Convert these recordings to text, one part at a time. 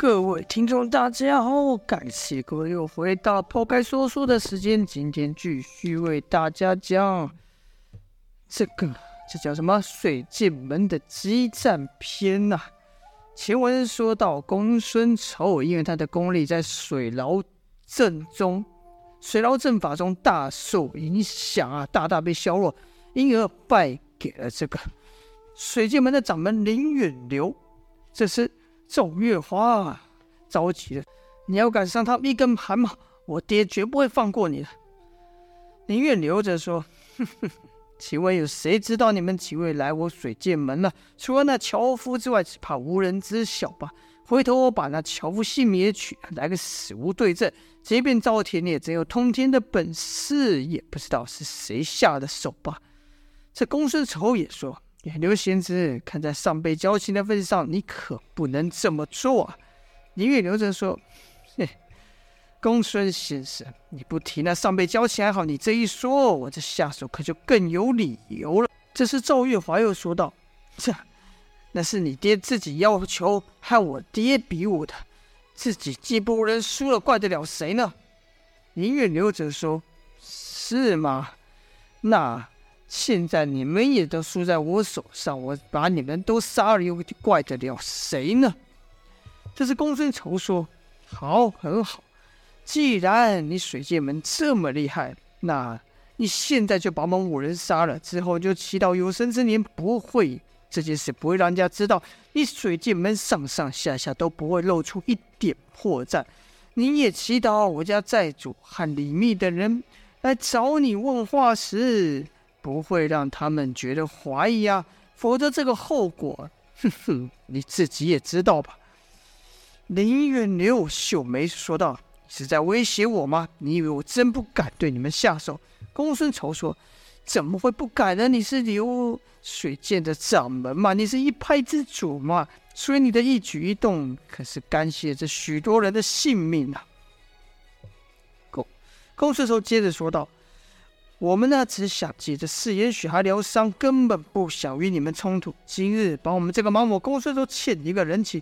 各位听众，大家好，感谢各位又回到抛开说书的时间。今天继续为大家讲这个，这叫什么？水剑门的激战篇、啊。前文说到，公孙丑因为他的功力在水牢阵中、水牢阵法中大受影响啊，大大被削弱，因而败给了这个水剑门的掌门林远流。这时。赵月华着急了，你要敢伤他一根汗毛，我爹绝不会放过你的。宁愿留着说：“哼哼，请问有谁知道你们几位来我水剑门了？除了那樵夫之外，只怕无人知晓吧？回头我把那樵夫姓名也取，来个死无对证。即便赵天烈真有通天的本事，也不知道是谁下的手吧？”这公孙丑也说。刘仙子，看在上辈交情的份上，你可不能这么做啊！林月流着说：“嘿，公孙先生，你不提那上辈交情还好，你这一说，我这下手可就更有理由了。”这时赵月华又说道：“这，那是你爹自己要求和我爹比武的，自己技不如人，输了怪得了谁呢？”林月流着说：“是吗？那……”现在你们也都输在我手上，我把你们都杀了，又怪得了谁呢？这是公孙仇说：“好，很好。既然你水剑门这么厉害，那你现在就把我们五人杀了，之后就祈祷有生之年不会这件事不会让人家知道，你水剑门上上下下都不会露出一点破绽。你也祈祷我家寨主和李密的人来找你问话时。”不会让他们觉得怀疑啊，否则这个后果，哼哼，你自己也知道吧？林远流秀眉说道：“是在威胁我吗？你以为我真不敢对你们下手？”公孙仇说：“怎么会不敢呢？你是流水剑的掌门嘛，你是一派之主嘛，所以你的一举一动可是干系着许多人的性命啊。”公公孙仇接着说道。我们呢，只想借着四眼雪蛤疗伤，根本不想与你们冲突。今日把我们这个毛某公孙都欠你一个人情，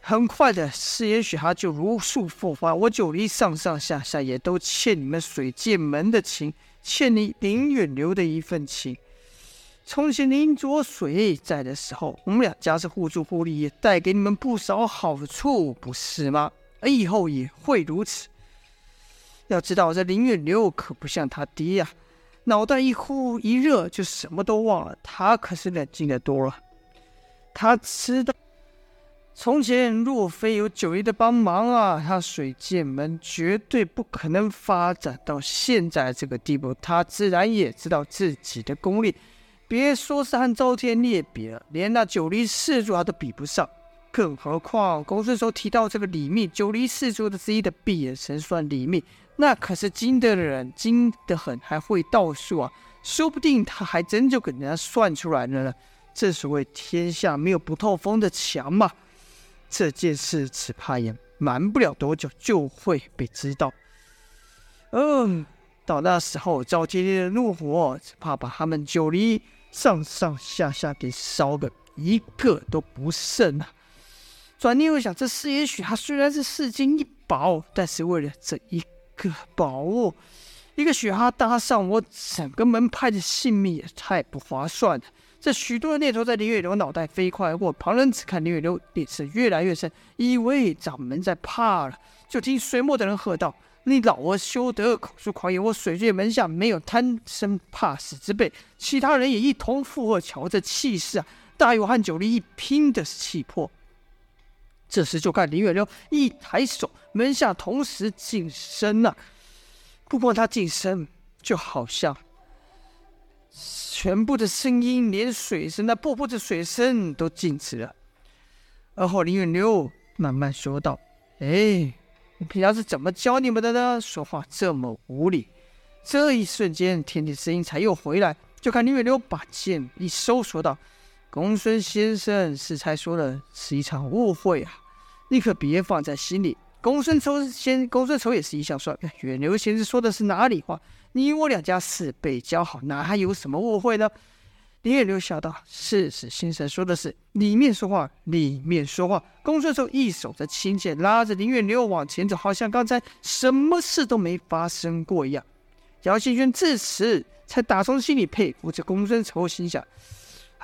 很快的，四眼雪蛤就如数复发。我九黎上上下下也都欠你们水剑门的情，欠你林远流的一份情。从前林浊水在的时候，我们两家是互助互利，也带给你们不少好处，不是吗？而以后也会如此。要知道，这林远流可不像他爹呀，脑袋一呼一热就什么都忘了。他可是冷静的多了。他知道，从前若非有九黎的帮忙啊，他水剑门绝对不可能发展到现在这个地步。他自然也知道自己的功力，别说是和赵天烈比了，连那九黎四柱他都比不上。更何况公孙仇提到这个李密，九黎四柱的之一的闭眼神算李密。那可是精的人，精得很，还会道术啊！说不定他还真就给人家算出来了呢。正所谓天下没有不透风的墙嘛。这件事只怕也瞒不了多久就会被知道。嗯，到那时候赵天烈的怒火，只怕把他们九黎上上下下给烧个一个都不剩啊！转念又想，这事也许他虽然是世间一宝，但是为了这一。个宝物，一个雪蛤搭上我整个门派的性命也太不划算了。这许多的念头在林远流脑袋飞快而过，旁人只看林远流脸色越来越深，以为掌门在怕了。就听水墨的人喝道：“你老儿休得口出狂言！我水月门下没有贪生怕死之辈。”其他人也一同附和，瞧这气势啊，大有和九黎一拼的气魄。这时就看林远流一抬手，门下同时噤声了。不过他噤声，就好像全部的声音，连水声、那瀑布的水声都静止了。而后林远流慢慢说道：“哎，你平常是怎么教你们的呢？说话这么无礼。”这一瞬间，天地声音才又回来。就看林远流把剑一收，说道：“公孙先生，是才说的是一场误会啊。”你可别放在心里。公孙仇先，公孙仇也是一笑说：“远流先生说的是哪里话？你我两家四辈交好，哪还有什么误会呢？林月流笑道：“是是，先生说的是，里面说话，里面说话。”公孙仇一手的轻剑拉着林月流往前走，好像刚才什么事都没发生过一样。姚新轩至此才打从心里佩服这公孙仇，心想：“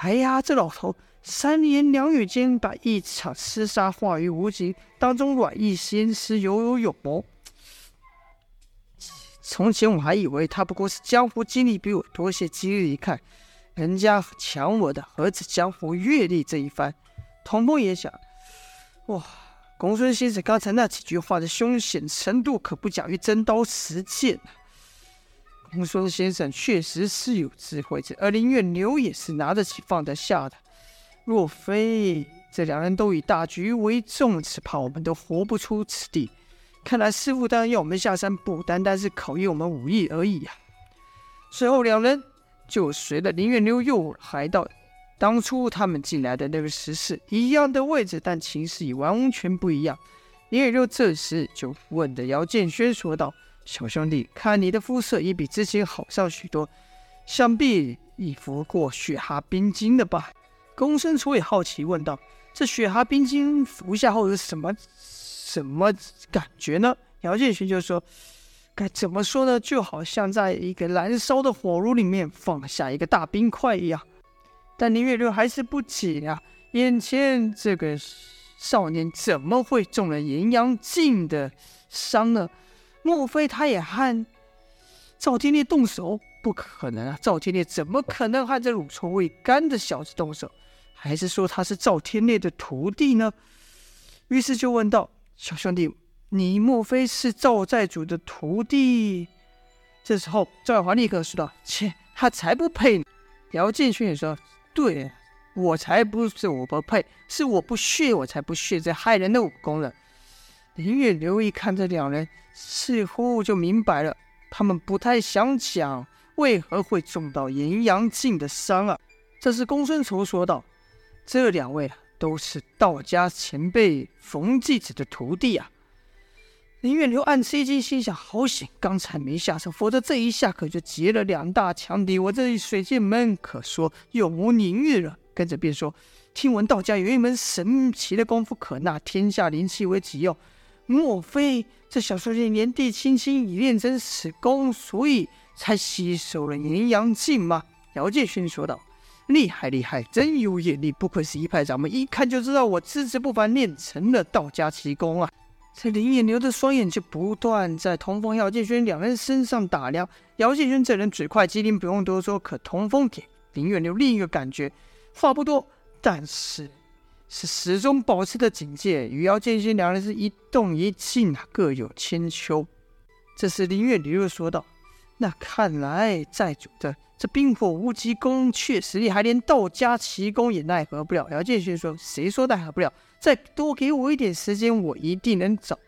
哎呀，这老头三言两语间把一场厮杀化于无形，当中软硬兼施，有勇有谋。从前我还以为他不过是江湖经历比我多些，今日一看。”人家抢我的，何止江湖阅历这一番？童风也想，哇，公孙先生刚才那几句话的凶险程度，可不亚于真刀实剑啊！公孙先生确实是有智慧者，而林月流也是拿得起放得下的。若非这两人都以大局为重，只怕我们都活不出此地。看来师傅当然要我们下山，不单单是考验我们武艺而已呀、啊。随后两人。就随着林月流又来到当初他们进来的那个石室一样的位置，但情势已完全不一样。林月流这时就问的姚建轩说道：“小兄弟，看你的肤色已比之前好上许多，想必已服过雪蛤冰晶了吧？”公孙楚也好奇问道：“这雪蛤冰晶服下后有什么什么感觉呢？”姚建勋就说。该怎么说呢？就好像在一个燃烧的火炉里面放下一个大冰块一样。但林月流还是不解啊，眼前这个少年怎么会中了炎阳镜的伤呢？莫非他也和赵天烈动手？不可能啊！赵天烈怎么可能和这乳臭未干的小子动手？还是说他是赵天烈的徒弟呢？于是就问道：“小兄弟。”你莫非是赵寨主的徒弟？这时候，赵月华立刻说道：“切，他才不配呢！”姚建勋也说：“对，我才不是我不配，是我不屑，我才不屑这害人的武功了。”林月流一看这两人，似乎就明白了，他们不太想讲为何会中到炎阳镜的伤啊。这时公孙仇说道：“这两位啊，都是道家前辈冯继子的徒弟啊。”林月流暗吃一惊，心想：好险，刚才没下手，否则这一下可就结了两大强敌。我这水剑门可说永无宁日了。跟着便说：听闻道家有一门神奇的功夫，可纳天下灵气为己用。莫非这小兄弟年纪轻轻已练成此功，所以才吸收了阴阳镜吗？姚建勋说道：厉害厉害，真有眼力，不愧是一派掌门，一看就知道我资质不凡，练成了道家奇功啊。这林远流的双眼就不断在童风、姚建轩两人身上打量。姚建轩这人嘴快机灵，不用多说。可童风给林远流另一个感觉，话不多，但是是始终保持着警戒。与姚建轩两人是一动一静啊，各有千秋。这时林远流又说道：“那看来寨主的这冰火无极功确实厉害，连道家奇功也奈何不了。”姚建轩说：“谁说奈何不了？”再多给我一点时间，我一定能找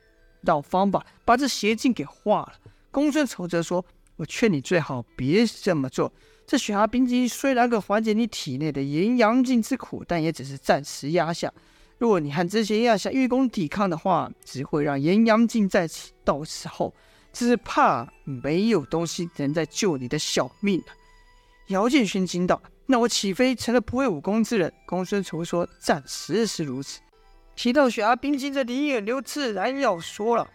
到方法把这邪镜给化了。公孙丑则说：“我劝你最好别这么做。这雪蛤冰晶虽然可缓解你体内的炎阳镜之苦，但也只是暂时压下。如果你和这些压下玉弓抵抗的话，只会让炎阳镜再起。到时候只怕没有东西能再救你的小命了。”姚建勋惊道：“那我岂非成了不会武功之人？”公孙丑说：“暂时是如此。”提到雪蛤冰晶，这李远流自然要说了。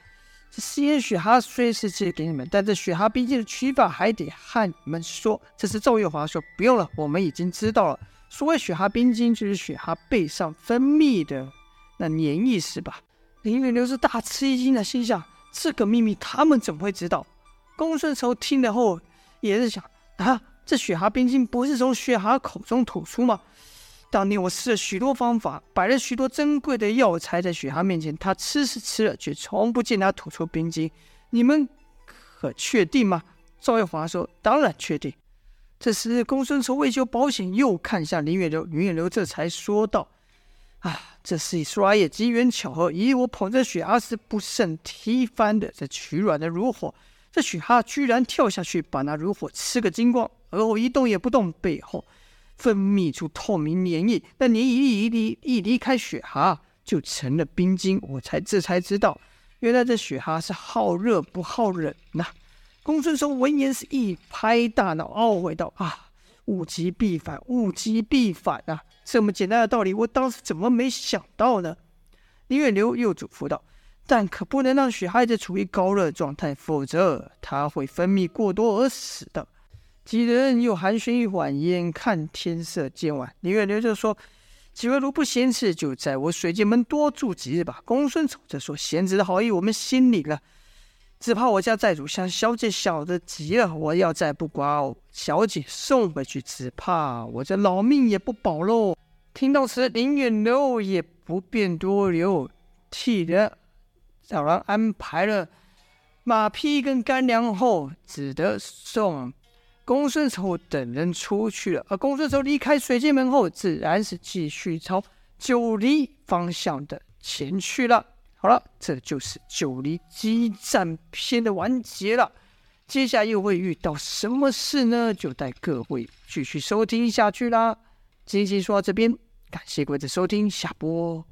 这食盐雪蛤虽是借给你们，但这雪蛤冰晶的取法还得和你们说。这是赵月华说：“不用了，我们已经知道了。所谓雪蛤冰晶，就是雪蛤背上分泌的那粘液，是吧？”林远流是大吃一惊的，心想：这个秘密他们怎么会知道？公孙仇听了后也是想：啊，这雪蛤冰晶不是从雪蛤口中吐出吗？当年我试了许多方法，摆了许多珍贵的药材在雪蛤面前，他吃是吃了，却从不见他吐出冰晶。你们可确定吗？赵月华说：“当然确定。”这时公孙仇为求保险，又看向林远流，林远流这才说道：“啊，这是一说来也机缘巧合，以我捧着雪蛤时不慎踢翻的这取卵的如火，这雪蛤居然跳下去把那如火吃个精光，而后一动也不动，背后。”分泌出透明粘液，那粘液一离一离开雪蛤，就成了冰晶。我才这才知道，原来这雪蛤是好热不好冷呐、公孙仇闻言是一拍大脑，懊悔道：“啊，物极必反，物极必反啊！这么简单的道理，我当时怎么没想到呢？林远流又嘱咐道：“但可不能让雪孩子处于高热状态，否则她会分泌过多而死的。”几人又寒暄一晚，眼看天色渐晚，林远流就说：“几位如不嫌弃，就在我水剑门多住几日吧。”公孙丑则说：“贤侄的好意，我们心领了。”只怕我家寨主向小姐晓得急了，我要再不把小姐送回去，只怕我这老命也不保喽。听到此，林远流也不便多留，替人找人安排了马匹跟干粮后，只得送公孙丑等人出去了。而公孙丑离开水剑门后，自然是继续朝九黎方向的前去了。好了，这就是九黎激战篇的完结了。接下来又会遇到什么事呢？就带各位继续收听下去啦。今天说到这边，感谢各位的收听，下播。